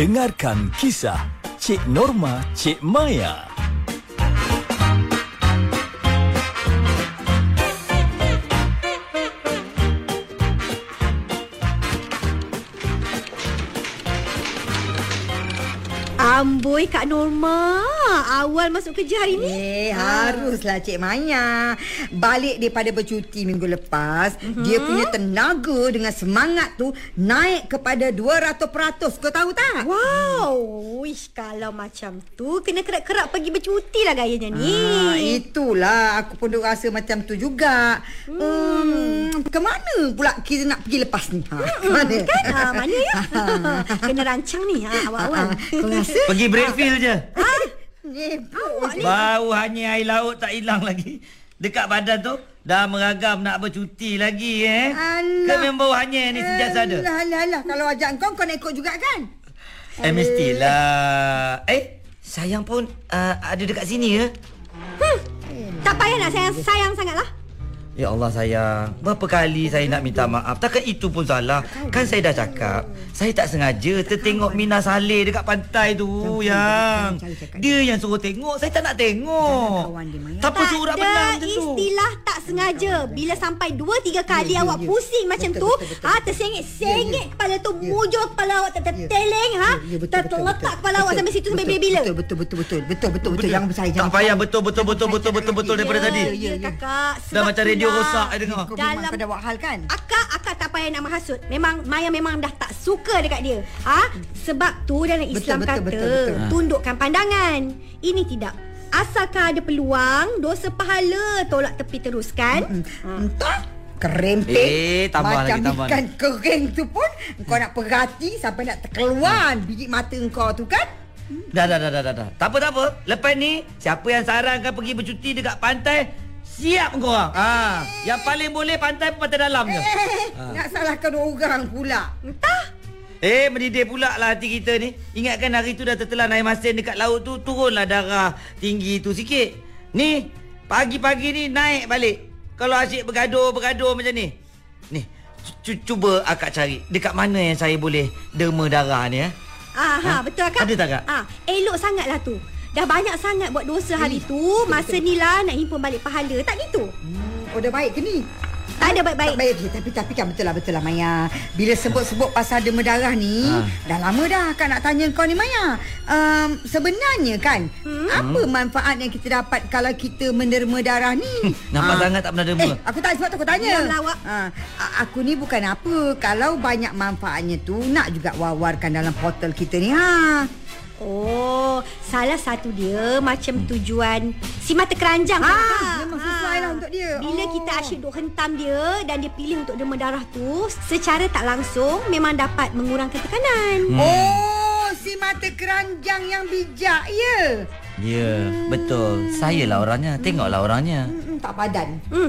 Dengarkan kisah Cik Norma Cik Maya. Amboi Kak Norma Awal masuk kerja hari ni Eh, haruslah Cik Maya. Balik daripada bercuti minggu lepas, mm-hmm. dia punya tenaga dengan semangat tu naik kepada 200%. Kau tahu tak? Wow Wish kalau macam tu Kena kerak-kerak pergi bercuti lah gayanya ni Ah, itulah aku pun duk rasa macam tu juga. Hmm, ke mana pula kita nak pergi lepas ni? Ha, ke mana? Kan ha, Mana ya Kena rancang ni ha, Awal-awal Kau rasa? Pergi Bradfield je. Nyebuk. Bau hanya air laut tak hilang lagi. Dekat badan tu dah meragam nak bercuti lagi eh. Alah. Ke memang bau hanya ni sejak ada. Alah, alah, alah. Kalau ajak kau, kau nak ikut juga kan? Eh mestilah. Eh sayang pun uh, ada dekat sini ya. Tak payah nak sayang Sayang sangat lah Ya Allah sayang Berapa kali saya nak minta maaf Takkan itu pun salah Kan saya dah cakap Saya tak sengaja Tertengok Mina Saleh Dekat pantai tu Jangan Yang. Dia yang suruh tengok Saya tak nak tengok. Tak apa surat ada benar macam tu istilah tak sengaja Bila sampai dua tiga kali Ya, ya, awak ya. pusing macam tu ha. Tersengit-sengit kepala tu. Mujur kepala awak terteleng ha betul, Terletak kepala awak sampai situ Sampai betul, bila-bila Betul, betul, betul, betul, betul, betul. Jangan bersaing, Tak payah betul betul betul betul betul betul daripada tadi. Ya kakak Dah macam radio. Rosak I dengar. Kau memang Dalam- pada buat hal kan? Akak, akak tak payah nak menghasut. Memang Maya memang dah tak suka dekat dia. Ha? Sebab tu dalam Betul, Islam betul, kata, betul, betul. Ha. tundukkan pandangan. Ini tidak. Asalkan ada peluang, dosa pahala tolak tepi teruskan. Entah kerempit Eh, tambah macam lagi, tambah ikan kering tu pun kau nak perhati sampai nak terkeluar biji mata kau tu kan Dah dah dah dah dah. dah. Tak apa tak apa. Lepas ni siapa yang sarankan pergi bercuti dekat pantai Siap kau orang. Ha, yang paling boleh pantai pun pantai dalam je. eh, nak salahkan orang pula Entah. Eh, mendidih pula lah hati kita ni. Ingatkan hari tu dah tertelan air masin dekat laut tu, turunlah darah tinggi tu sikit. Ni, pagi-pagi ni naik balik. Kalau asyik bergaduh-bergaduh macam ni. Ni, cu- cuba akak cari dekat mana yang saya boleh derma darah ni eh. Ah, ha, Ha? betul kak? Ada tak, Kak? Ah, elok sangatlah tu. Dah banyak sangat buat dosa hari tu. Masa ni lah nak himpun balik pahala. Tak gitu? hmm, oh dah baik ke ni Tak ada tak baik-baik. baik je tapi tapi kan betul lah betul lah Maya bila sebut-sebut pasal derma darah ni Ha. dah lama dah kan nak tanya kau ni Maya um, sebenarnya kan Hmm? apa manfaat yang kita dapat kalau kita menderma darah ni Nampak Ah. sangat tak pernah derma. Eh, aku tak sebab tu aku tanya. Awak. Ha, aku ni bukan apa. Kalau banyak manfaatnya tu nak juga wawarkan dalam portal kita ni. Ha. Oh, salah satu dia macam tujuan si mata keranjang. Ah, Kak. memang sesuai lah untuk dia. Bila Oh. kita asyik duk hentam dia dan dia pilih untuk derma darah tu, secara tak langsung memang dapat mengurangkan tekanan. Hmm. Oh, si mata keranjang yang bijak ya. Ya, betul. Saya lah orangnya. Tengoklah orangnya. Hmm, tak padan. Hmm.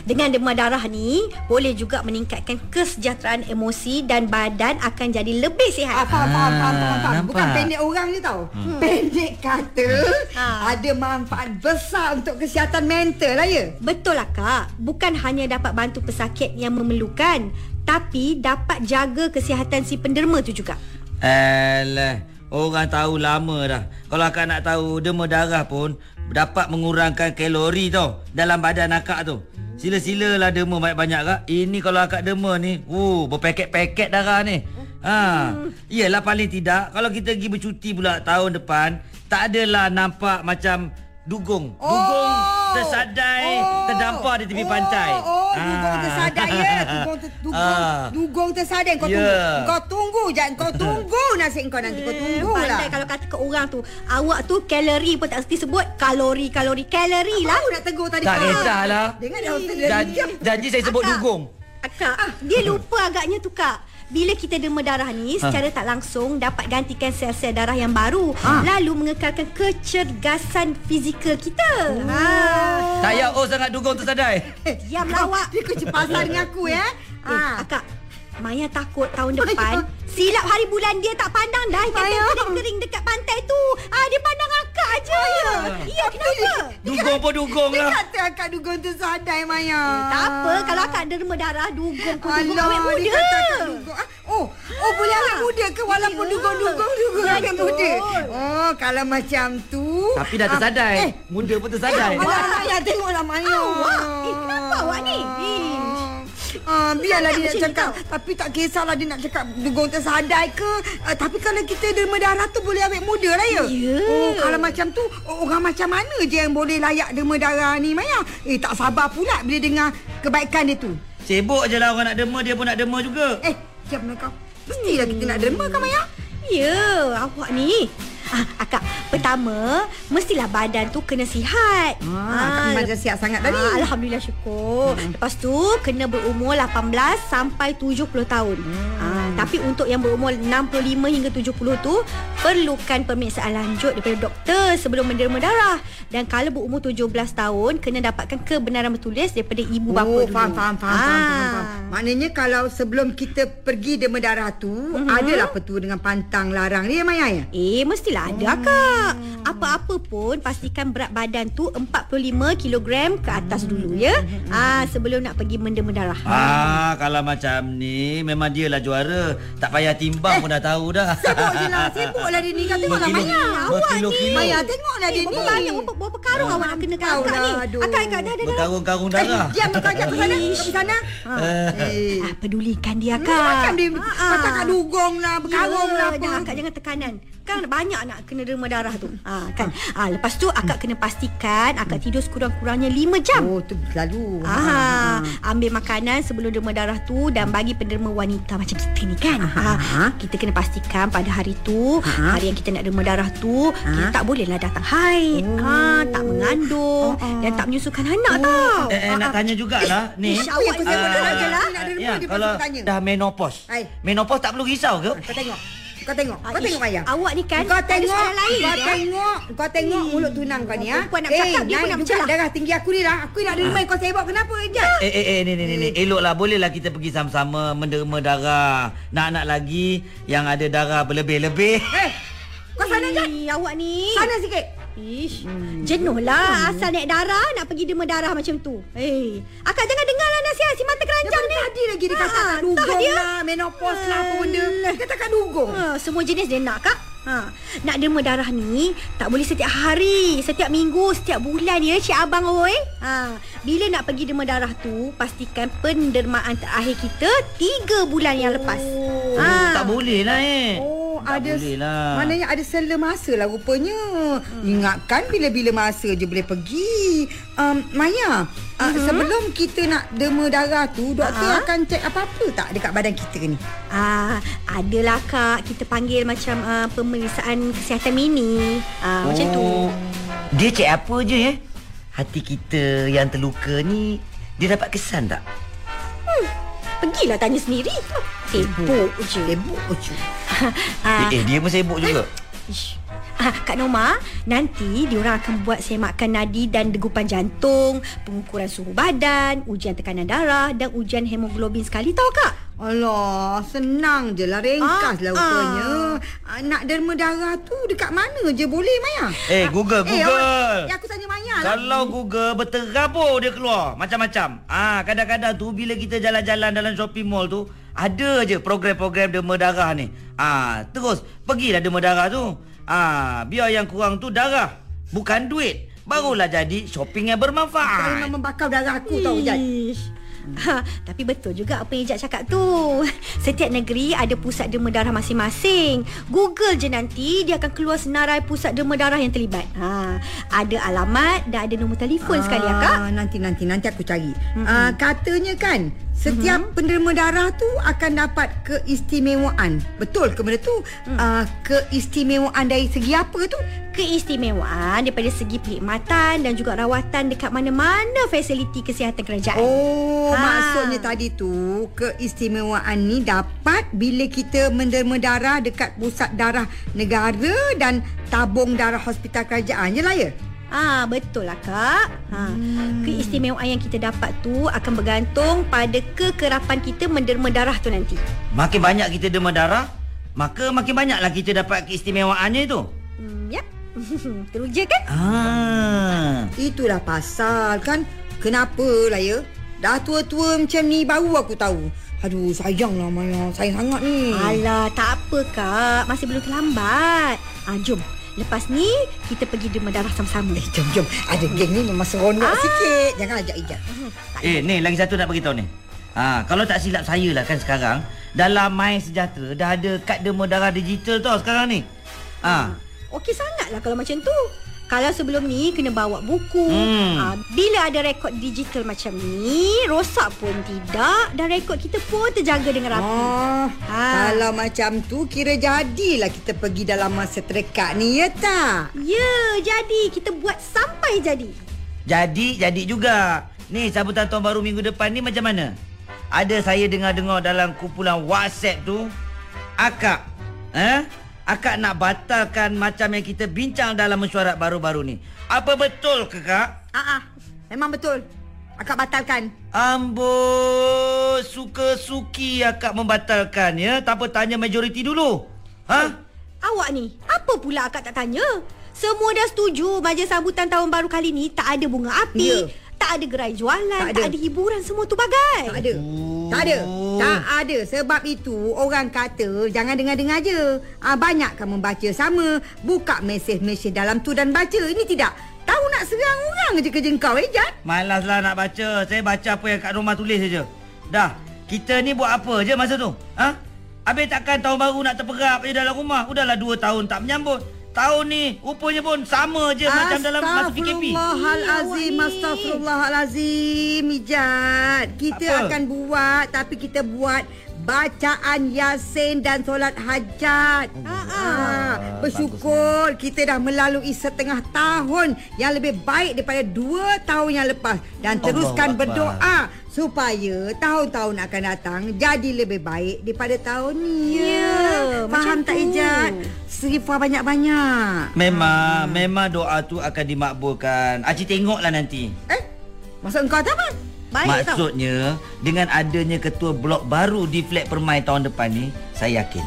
Dengan derma darah ni boleh juga meningkatkan kesejahteraan emosi dan badan akan jadi lebih Ah, sihat. faham, faham, faham, faham, faham. nampak? Bukan pendek orang je tau. Hmm. Pendek kata Ah. ada manfaat besar untuk kesihatan mental lah ya. Betul lah kak. Bukan hanya dapat bantu pesakit yang memerlukan, tapi dapat jaga kesihatan si penderma tu juga. Alah, orang tahu lama dah. Kalau akak nak tahu derma darah pun dapat mengurangkan kalori tau dalam badan akak tu. Sila-silalah derma banyak-banyak kak. Ini kalau akak derma ni, uh, berpaket-paket darah ni. Ha, iyalah paling tidak kalau kita pergi bercuti pula tahun depan, tak adalah nampak macam dugong. Dugong tersadai, terdampar di tepi oh, pantai. Oh, dugong Ah. tersadai ya. Dugong, ter, dugong, Ah. dugong tersadai. Kau Ya. tunggu. Kau tunggu je. Kau tunggu nasib kau nanti. Kau tunggu lah. Eh, Pandai kalau kata ke orang tu Awak tu kalori pun tak mesti sebut Kalori, kalori, kalori lah Aku nak tegur tadi. Tak Ah. kisahlah. Dengar dah Janji, janji saya sebut Akak. dugong. Akak, dia lupa agaknya tu kak bila kita derma darah ni secara tak langsung dapat gantikan sel-sel darah yang baru Ha. lalu mengekalkan kecergasan fizikal kita. Ha. Tak payah oh sangat dugong tersadai. Diamlah awak. Dia kau pasal dengan aku ya. Eh, akak, Maya takut tahun depan silap hari bulan dia tak pandang dah ikan Maya. kering-kering dekat pantai tu. Ah dia pandang akak aja. Iya, kenapa? Dugong pun dugong Dia lah. kata akak dugong tersadai Maya. Tak apa kalau akak derma darah dugong pun dugong Alah, awet dia muda. kata akak dugong. Ah, Oh, oh boleh ambil muda ke walaupun Ya. dugong-dugong juga ambil Betul. muda. Oh, kalau macam tu. Tapi dah tersadai. Ah, eh, Muda pun tersadai. Awak Maya tengoklah Maya. Awak, eh, kenapa awak ni? Ish. Ah, biarlah dia nak cakap. Tapi tak kisahlah dia nak cakap Dugong tersadai ke. Uh, Tapi kalau kita derma darah tu Boleh ambil muda lah ya? Ya. Oh kalau macam tu Orang macam mana je yang boleh layak derma darah ni Maya? Eh tak sabar pula Bila dengar kebaikan dia tu. Sibuk je lah orang nak dema, dia pun nak dema juga. Eh diam lah kau. Mestilah kita nak derma kan Maya. Ya, awak ni. Ah, akak, pertama, mestilah badan tu kena sihat. Ah, Kak Memang dah siap sangat tadi Ah, Alhamdulillah syukur. Hmm. Lepas tu kena berumur 18 sampai 70 tahun. Hmm. Ah, tapi untuk yang berumur 65 hingga 70 tu perlukan pemeriksaan lanjut daripada doktor sebelum menderma darah. Dan kalau berumur 17 tahun kena dapatkan kebenaran bertulis daripada ibu bapa Oh, dulu. faham, faham, faham, Ah. faham, faham, faham. Maknanya kalau sebelum kita pergi derma darah tu, mm-hmm. adalah tu dengan pantang larang dia Maya ya? Eh, mestilah ada kak. Apa-apa pun pastikan berat badan tu 45 kg ke atas dulu ya. Ah, sebelum nak pergi menderma darah. Ah, kalau macam ni memang dia lah juara. Tak payah timbang Eh. pun dah tahu dah. Sibuk je lah, sibuk lah dia ni. Kau tengoklah Berkilo- Maya. berkilo-kilo. Maya, tengoklah dia Eh, ni. berapa banyak berapa, berapa karung awak nak kena akak ni? lah. Akak akak dah dah dah. Berkarung-karung Eh, darah. diam kau ajak ke sana. Pergi sana. Ha. Eh. Ah, pedulikan dia Ni kak. macam dia Ah, ah. Patah kat dugong lah Berkarung lah Ya, apa akak jangan tekanan. Kan banyak nak kena derma darah tu. Ha, kan. Ah, lepas tu akak kena pastikan akak tidur sekurang-kurangnya 5 jam. Oh tu selalu Ah, ambil makanan sebelum derma darah tu dan bagi penderma wanita macam kita ni kan. Aha. Ah, kita kena pastikan pada hari tu, Aha. hari yang kita nak derma darah tu, kita tak bolehlah datang haid. Oh. Ah, tak mengandung Oh, oh. dan tak menyusukan anak tau. Eh, eh, nak tanya jugalah ni. Sibuk ni. dengan Ah, dia lah? Nak eh, derma ya, dia kalau dah menopause. Hai. Menopause tak perlu risau ke? Kau tengok Kau tengok Ah, Kau tengok Maya Awak ni kan Kau ada tengok soalan lain Kau ya? tengok Kau tengok mulut tunang kau ni ha Perempuan nak bercakap, dia pun naik nak bercelah. darah tinggi aku ni lah Aku nak derma Kau sibuk kenapa Jat Eh, eh, eh, ni, ni, ni, ni. Eloklah, bolehlah kita pergi sama-sama menderma darah. Nak-nak lagi yang ada darah berlebih-lebih. Eh Kau sana Ih, Awak ni. Sana sikit Ish, jenuh lah asal naik darah nak pergi derma darah macam tu. Eh, akak jangan dengarlah nasihat si mata keranjang ni. Tadi lagi dia kata Ha, dugong dia. lah Menopause lah apa benda Alah. Dia kata kat dugong Ha, semua jenis dia nak kak. Ha, nak derma darah ni tak boleh setiap hari, setiap minggu, setiap bulan ya cik abang oi. Ha, bila nak pergi derma darah tu pastikan pendermaan terakhir kita 3 bulan yang lepas. Oh. Ah. Tak boleh lah eh. Oh, tak ada boleh lah. Maknanya ada sela masa lah rupanya. Hmm. Ingatkan bila-bila masa je boleh pergi. Um, Maya, uh, Mhm. sebelum kita nak derma darah tu, doktor Ah. akan cek apa-apa tak dekat badan kita ni? Ah, adalah kak kita panggil macam uh, pemeriksaan kesihatan mini. Ah, macam tu. Oh, Dia cek apa je eh? Hati kita yang terluka ni, dia dapat kesan tak? Pergilah tanya sendiri. Sibuk je. Sibuk je. Ah, Eh, eh, dia pun sibuk juga. Ish. Ah, Kak Norma, nanti diorang akan buat semakan nadi dan degupan jantung, pengukuran suhu badan, ujian tekanan darah dan ujian hemoglobin sekali tau Kak. Alah, senang je lah. Ringkas Ah, lah rupanya. Ah. Nak derma darah tu dekat mana je boleh, Maya? Eh, Google, Eh, Google. awak- ya, aku tanya lah. Kalau Google berterabur dia keluar macam-macam. Ah, kadang-kadang tu bila kita jalan-jalan dalam shopping mall tu, ada je program-program derma darah ni. Ah, terus pergilah derma darah tu. Ah, biar yang kurang tu darah, bukan duit. Barulah jadi shopping yang Kau bermanfaat. memang membakar darah aku tau, Jad. Ha, tapi betul juga apa yang Ijat cakap tu. Setiap negeri ada pusat derma darah masing-masing. Google je nanti dia akan keluar senarai pusat derma darah yang terlibat. Ha, ada alamat dan ada nombor telefon sekali ya kak. Ah, Nanti nanti nanti aku cari. Mm-hmm. Uh, katanya kan setiap mm-hmm. penderma darah tu akan dapat keistimewaan. Betul ke benda tu? Mm. Uh, keistimewaan dari segi apa tu? Keistimewaan daripada segi perkhidmatan dan juga rawatan dekat mana-mana fasiliti kesihatan kerajaan. Oh, Ha. maksudnya tadi tu keistimewaan ni dapat bila kita menderma darah dekat pusat darah negara dan tabung darah hospital kerajaan je lah ya? Ah betul lah kak. Ha, keistimewaan yang kita dapat tu akan bergantung pada kekerapan kita menderma darah tu nanti. Makin banyak kita derma darah, maka makin banyaklah kita dapat keistimewaannya tu. Hmm, ya. Teruja kan? Ah. Itulah pasal kan Kenapa lah ya Dah tua-tua macam ni baru aku tahu Aduh, sayanglah Maya. Sayang sangat ni. Alah, tak apa kak. Masih belum terlambat. Ah, jom. Lepas ni, kita pergi demam darah sama-sama. Eh, jom, jom. Ada geng ni memang seronok ah. sikit. Jangan ajak Ijat. Eh, ni lagi satu nak beritahu ni. Ha, kalau tak silap saya lah kan sekarang, dalam My Sejahtera dah ada kad demo darah digital tau sekarang ni. Ha. Okey sangatlah kalau macam tu. Kalau sebelum ni kena bawa buku. Hmm. Ha, bila ada rekod digital macam ni, rosak pun tidak dan rekod kita pun terjaga dengan rapi. Oh, Ha. kalau macam tu kira jadilah kita pergi dalam masa terdekat ni, ya tak? Ya, jadi kita buat sampai jadi. Jadi, jadi juga. Ni sambutan tahun baru minggu depan ni macam mana? Ada saya dengar-dengar dalam kumpulan WhatsApp tu, akak, eh? Akak nak batalkan macam yang kita bincang dalam mesyuarat baru-baru ni. Apa betul ke kak? Ah, ah. Memang betul. Akak batalkan. Amboi, suka-suki akak membatalkan ya, tanpa tanya majoriti dulu. Ha? Awak ni, apa pula akak tak tanya? Semua dah setuju baja sambutan tahun baru kali ni tak ada bunga api, Ya. tak ada gerai jualan, Tak tak ada. ada, hiburan semua tu bagai. Tak ada. Tak ada. Tak ada. Sebab itu orang kata jangan dengar-dengar je. Ah, banyak kan membaca sama. Buka mesej-mesej dalam tu dan baca. Ini tidak. Tahu nak serang orang je kerja kau, eh, Jad? Malaslah nak baca. Saya baca apa yang Kak Romah tulis saja. Dah, kita ni buat apa je masa tu? Ha? Habis takkan tahun baru nak terperap je dalam rumah. Udahlah dua tahun tak menyambut. Tahun ni rupanya pun sama je macam dalam masa PKP. Ni. astaghfirullahalazim, Mijat. Kita Apa? akan buat tapi kita buat bacaan Yasin dan solat hajat. Ha, bersyukur kita dah melalui setengah tahun yang lebih baik daripada dua tahun yang lepas dan teruskan berdoa supaya tahun-tahun akan datang jadi lebih baik daripada tahun ni. Ya, faham macam tak. Ijat? Serifah banyak-banyak. Memang, memang doa tu akan dimakbulkan. Acik tengoklah nanti. Eh? Maksud engkau tak apa? Baik tau. Maksudnya dengan adanya ketua blok baru di flat permai tahun depan ni, saya yakin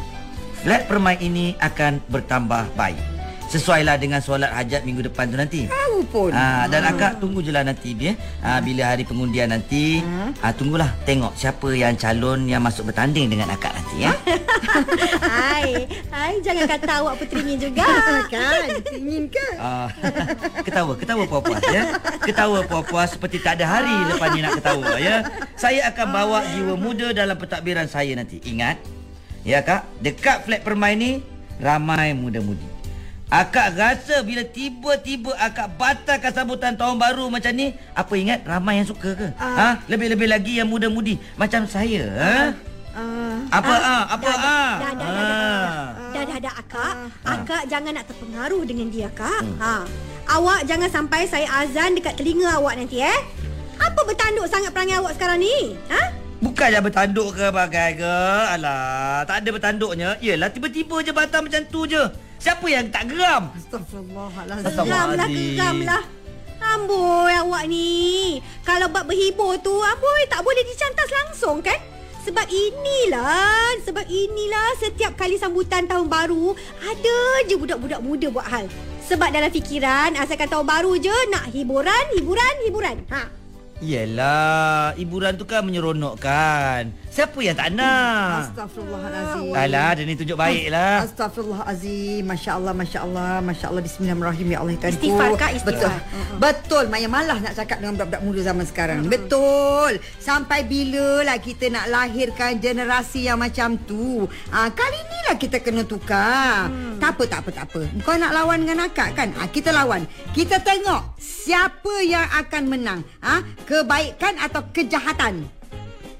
flat permai ini akan bertambah baik. Sesuailah dengan solat hajat minggu depan tu nanti. Tahu pun. Ha, dan akak tunggu je lah nanti dia ha, Bila hari pengundian nanti ha, Tunggulah tengok siapa yang calon yang masuk bertanding dengan akak nanti ya Hai, hai jangan kata awak peteringin juga. kan? Ingin ke? Ah, ketawa, ketawa puas-puas ya. Ketawa puas-puas seperti tak ada hari lepas ni nak ketawa ya. Saya akan bawa jiwa muda dalam pentadbiran saya nanti. Ingat? Ya kak, dekat flat permai ni ramai muda-mudi. Akak rasa bila tiba-tiba akak batalkan sambutan tahun baru macam ni, apa ingat ramai yang suka ke? Ha? Lebih-lebih lagi yang muda-mudi macam saya, ha? Uh, Apa ah? Apa dah, ah? Dah, dah, dah, dah, dah. Dah, dah, dah, akak. Akak jangan nak terpengaruh dengan dia, kak. Ha. Awak jangan sampai saya azan dekat telinga awak nanti, eh. Apa bertanduk sangat perangai awak sekarang ni? Ha? Bukannya bertanduk ke bagai ke? Alah, tak ada bertanduknya. Yelah, tiba-tiba je batal macam tu je. Siapa yang tak geram? Astagfirullahalazim. Geram lah, geram lah. Amboi awak ni. Kalau bab berhibur tu, amboi tak boleh dicantas langsung kan? Sebab inilah, sebab inilah setiap kali sambutan tahun baru, ada je budak-budak muda buat hal. Sebab dalam fikiran, asalkan tahun baru je nak hiburan, hiburan, hiburan. Ha. Yelah, hiburan tu kan menyeronokkan. Siapa yang tak nak? Astagfirullahalazim. Alah, dia ni tunjuk baik lah. Astagfirullahalazim. Masya Allah, Masya Allah, Masya Allah. Bismillahirrahmanirrahim. Ya Allah, Tuhanku. Istighfar, Kak, istighfar. Betul. Betul. Maya malah nak cakap dengan budak-budak muda zaman sekarang. Betul. Sampai bila lah kita nak lahirkan generasi yang macam tu. Ha, kali ni lah kita kena tukar. Tak apa, tak apa, tak apa. Kau nak lawan dengan akak kan? Ha, kita lawan. Kita tengok siapa yang akan menang. Ha, kebaikan atau kejahatan.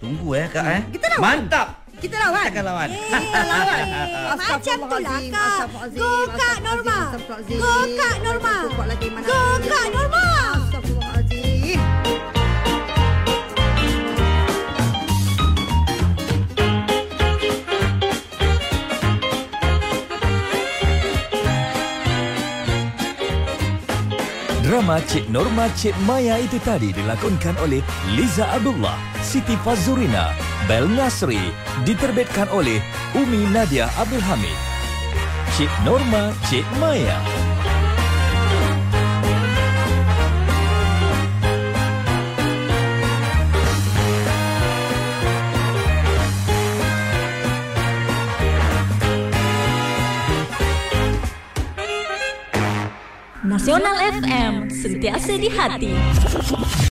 Tunggu eh, Kak eh. Kita lawan. Mantap. Kita lawan. Kita akan lawan. Kita lawan. Macam tu lah kak Go kak Norma. Go kak Norma kuat lagi, mana Go kak Norma Drama Cik Norma Cik Maya itu tadi dilakonkan oleh Liza Abdullah, Siti Fazurina, Bel Nasri, diterbitkan oleh Umi Nadia Abdul Hamid. Cik Norma Cik Maya. Nasional FM, sentiasa di hati.